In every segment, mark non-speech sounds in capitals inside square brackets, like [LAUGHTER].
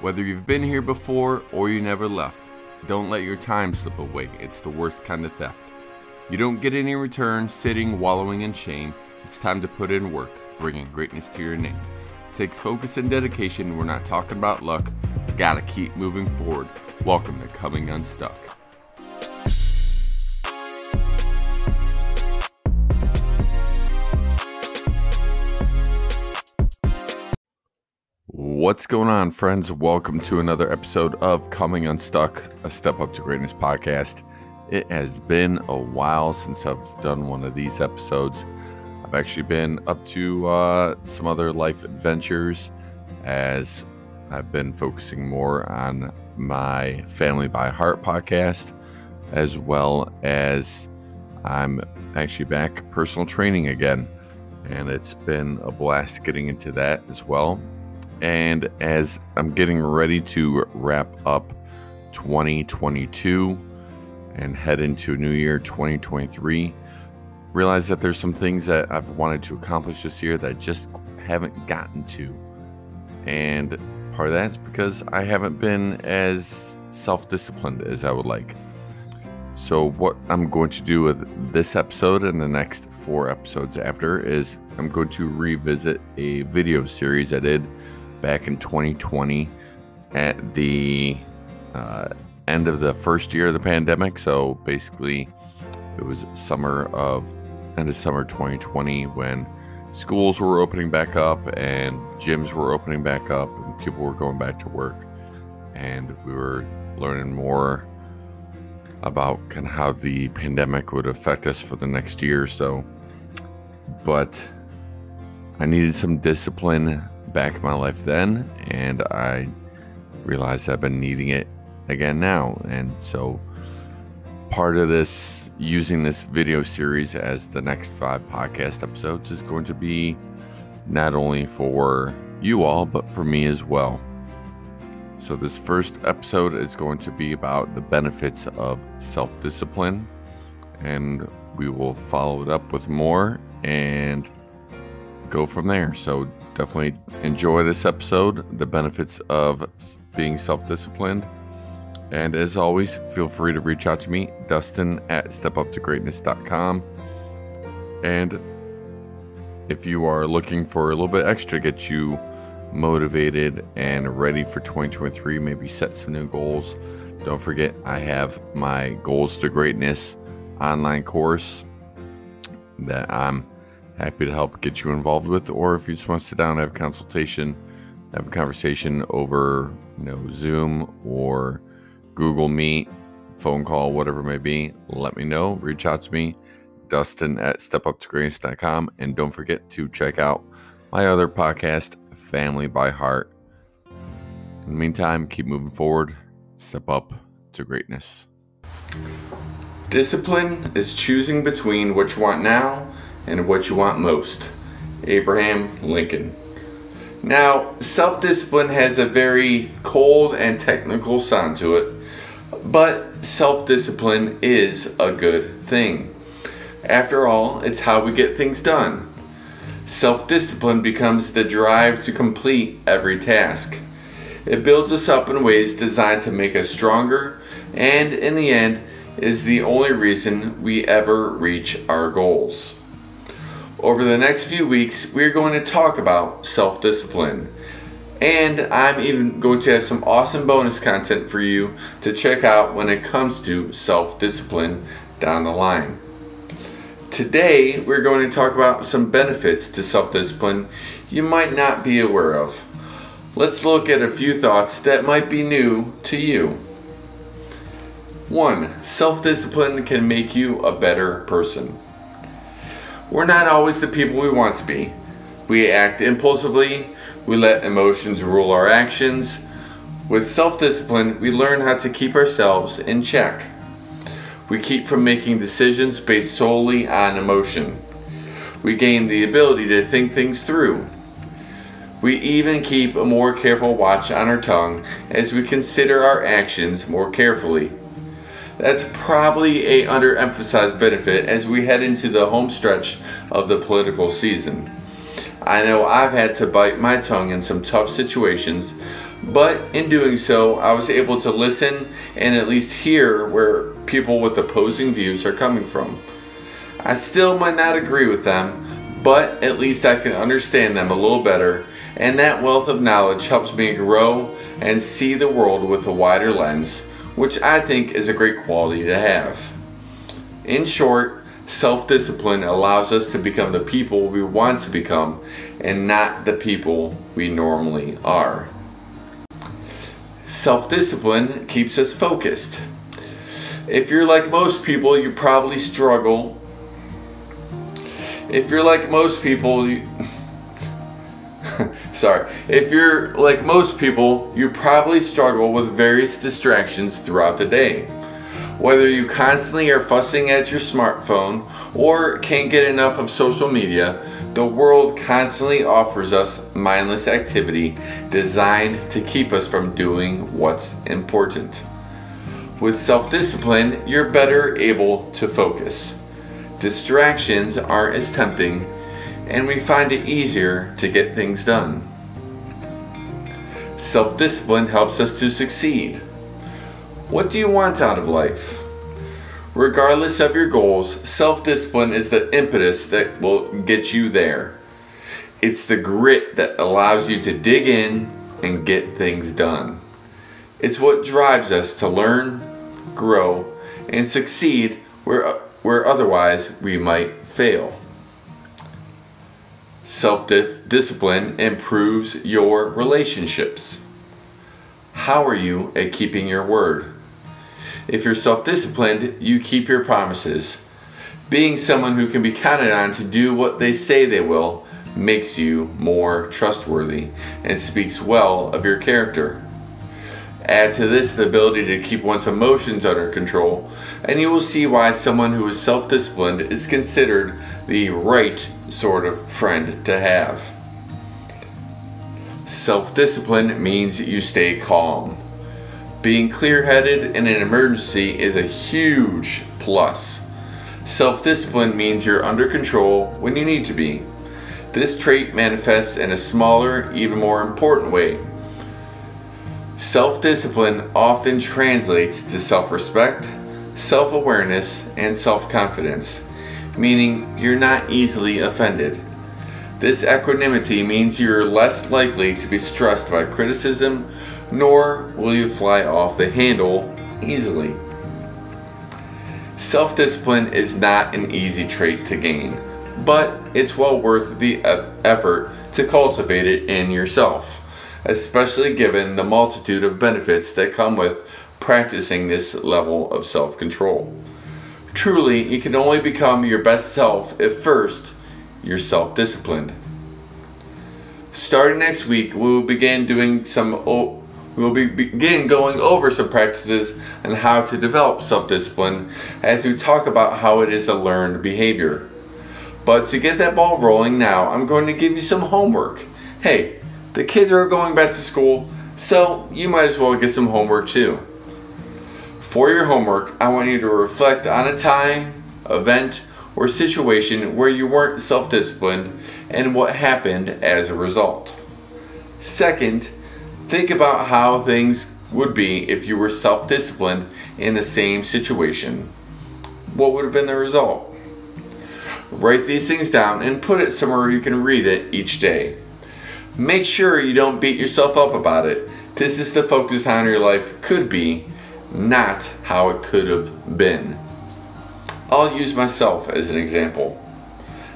Whether you've been here before or you never left, don't let your time slip away. It's the worst kind of theft. You don't get any return sitting wallowing in shame. It's time to put in work, bringing greatness to your name. It takes focus and dedication. We're not talking about luck. Gotta keep moving forward. Welcome to Coming Unstuck. What's going on, friends? Welcome to another episode of Coming Unstuck, a Step Up to Greatness podcast. It has been a while since I've done one of these episodes. I've actually been up to uh, some other life adventures as I've been focusing more on my Family by Heart podcast, as well as I'm actually back personal training again. And it's been a blast getting into that as well. And as I'm getting ready to wrap up 2022 and head into new year 2023, realize that there's some things that I've wanted to accomplish this year that I just haven't gotten to. And part of that's because I haven't been as self disciplined as I would like. So, what I'm going to do with this episode and the next four episodes after is I'm going to revisit a video series I did back in 2020 at the uh, end of the first year of the pandemic. So basically, it was summer of end of summer 2020 when schools were opening back up and gyms were opening back up and people were going back to work and we were learning more about kind of how the pandemic would affect us for the next year or so but i needed some discipline back in my life then, and I realized I've been needing it again now. And so, part of this, using this video series as the next five podcast episodes, is going to be not only for you all, but for me as well. So, this first episode is going to be about the benefits of self discipline, and we will follow it up with more and go from there. So, definitely enjoy this episode, the benefits of being self disciplined. And as always, feel free to reach out to me, Dustin at stepuptogreatness.com. And if you are looking for a little bit extra, to get you motivated and ready for 2023, maybe set some new goals. Don't forget, I have my Goals to Greatness online course that I'm happy to help get you involved with. Or if you just want to sit down and have a consultation, have a conversation over, you know, Zoom or Google Meet, phone call, whatever it may be, let me know. Reach out to me, Dustin at stepuptogreatness.com. And don't forget to check out my other podcast, Family by Heart. In the meantime, keep moving forward, step up to greatness. Discipline is choosing between what you want now and what you want most. Abraham Lincoln. Now, self discipline has a very cold and technical sound to it, but self discipline is a good thing. After all, it's how we get things done. Self discipline becomes the drive to complete every task. It builds us up in ways designed to make us stronger, and in the end, is the only reason we ever reach our goals. Over the next few weeks, we're going to talk about self discipline. And I'm even going to have some awesome bonus content for you to check out when it comes to self discipline down the line. Today, we're going to talk about some benefits to self discipline you might not be aware of. Let's look at a few thoughts that might be new to you. 1. Self discipline can make you a better person. We're not always the people we want to be. We act impulsively, we let emotions rule our actions. With self discipline, we learn how to keep ourselves in check. We keep from making decisions based solely on emotion. We gain the ability to think things through. We even keep a more careful watch on our tongue as we consider our actions more carefully. That's probably a underemphasized benefit as we head into the home stretch of the political season. I know I've had to bite my tongue in some tough situations, But in doing so, I was able to listen and at least hear where people with opposing views are coming from. I still might not agree with them, but at least I can understand them a little better, and that wealth of knowledge helps me grow and see the world with a wider lens, which I think is a great quality to have. In short, self discipline allows us to become the people we want to become and not the people we normally are. Self discipline keeps us focused. If you're like most people, you probably struggle. If you're like most people, you, [LAUGHS] sorry, if you're like most people, you probably struggle with various distractions throughout the day. Whether you constantly are fussing at your smartphone or can't get enough of social media, the world constantly offers us mindless activity designed to keep us from doing what's important. With self discipline, you're better able to focus. Distractions aren't as tempting, and we find it easier to get things done. Self discipline helps us to succeed. What do you want out of life? Regardless of your goals, self discipline is the impetus that will get you there. It's the grit that allows you to dig in and get things done. It's what drives us to learn, grow, and succeed where, where otherwise we might fail. Self discipline improves your relationships. How are you at keeping your word? If you're self disciplined, you keep your promises. Being someone who can be counted on to do what they say they will makes you more trustworthy and speaks well of your character. Add to this the ability to keep one's emotions under control, and you will see why someone who is self disciplined is considered the right sort of friend to have. Self discipline means you stay calm. Being clear headed in an emergency is a huge plus. Self discipline means you're under control when you need to be. This trait manifests in a smaller, even more important way. Self discipline often translates to self respect, self awareness, and self confidence, meaning you're not easily offended. This equanimity means you're less likely to be stressed by criticism nor will you fly off the handle easily. Self discipline is not an easy trait to gain, but it's well worth the effort to cultivate it in yourself, especially given the multitude of benefits that come with practicing this level of self control. Truly, you can only become your best self if first you're self disciplined. Starting next week, we will begin doing some we will be begin going over some practices on how to develop self-discipline as we talk about how it is a learned behavior. But to get that ball rolling now, I'm going to give you some homework. Hey, the kids are going back to school, so you might as well get some homework too. For your homework, I want you to reflect on a time, event, or situation where you weren't self disciplined and what happened as a result. Second, Think about how things would be if you were self disciplined in the same situation. What would have been the result? Write these things down and put it somewhere you can read it each day. Make sure you don't beat yourself up about it. This is to focus on your life could be, not how it could have been. I'll use myself as an example.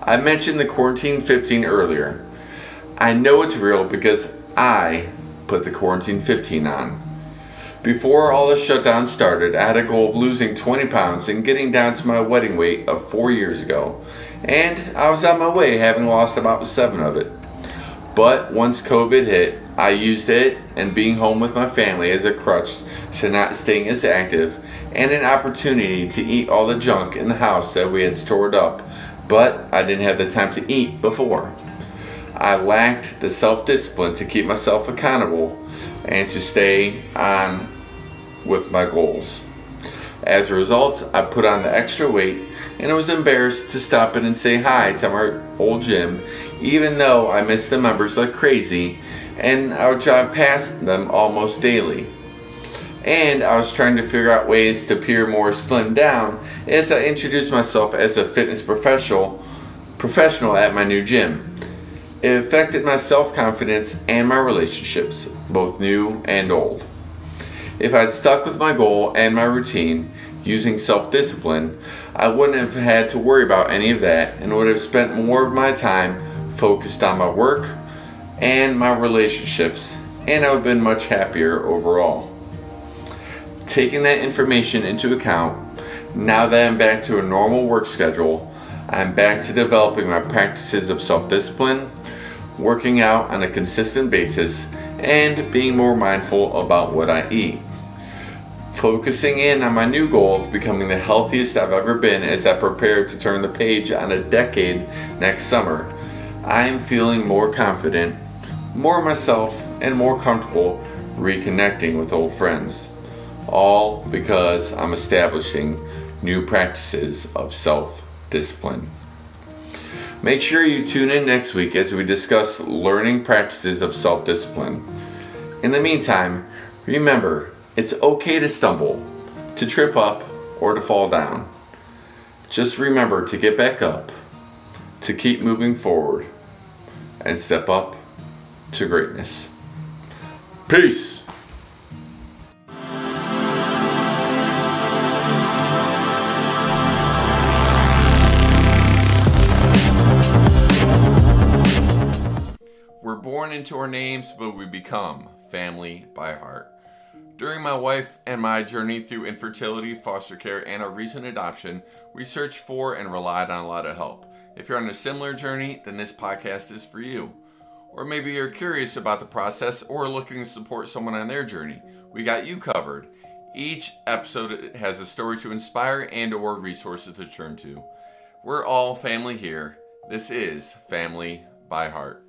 I mentioned the quarantine 15 earlier. I know it's real because I put the quarantine 15 on. Before all the shutdown started, I had a goal of losing 20 pounds and getting down to my wedding weight of four years ago, and I was on my way, having lost about seven of it. But once COVID hit, I used it and being home with my family as a crutch to not staying as active and an opportunity to eat all the junk in the house that we had stored up, but I didn't have the time to eat before. I lacked the self discipline to keep myself accountable and to stay on with my goals. As a result, I put on the extra weight and I was embarrassed to stop in and say hi to my old gym, even though I missed the members like crazy and I would drive past them almost daily. And I was trying to figure out ways to appear more slimmed down as I introduced myself as a fitness professional professional at my new gym. It affected my self-confidence and my relationships, both new and old. If I'd stuck with my goal and my routine, using self-discipline, I wouldn't have had to worry about any of that and would have spent more of my time focused on my work and my relationships, and I would have been much happier overall. Taking that information into account, now that I'm back to a normal work schedule, I'm back to developing my practices of self discipline, working out on a consistent basis, and being more mindful about what I eat. Focusing in on my new goal of becoming the healthiest I've ever been as I prepare to turn the page on a decade next summer, I am feeling more confident, more myself, and more comfortable reconnecting with old friends. All because I'm establishing new practices of self discipline. Make sure you tune in next week as we discuss learning practices of self discipline. In the meantime, remember it's okay to stumble, to trip up, or to fall down. Just remember to get back up, to keep moving forward, and step up to greatness. Peace. We're born into our names, but we become family by heart. During my wife and my journey through infertility, foster care, and our recent adoption, we searched for and relied on a lot of help. If you're on a similar journey, then this podcast is for you. Or maybe you're curious about the process or looking to support someone on their journey. We got you covered. Each episode has a story to inspire and or resources to turn to. We're all family here. This is Family by Heart.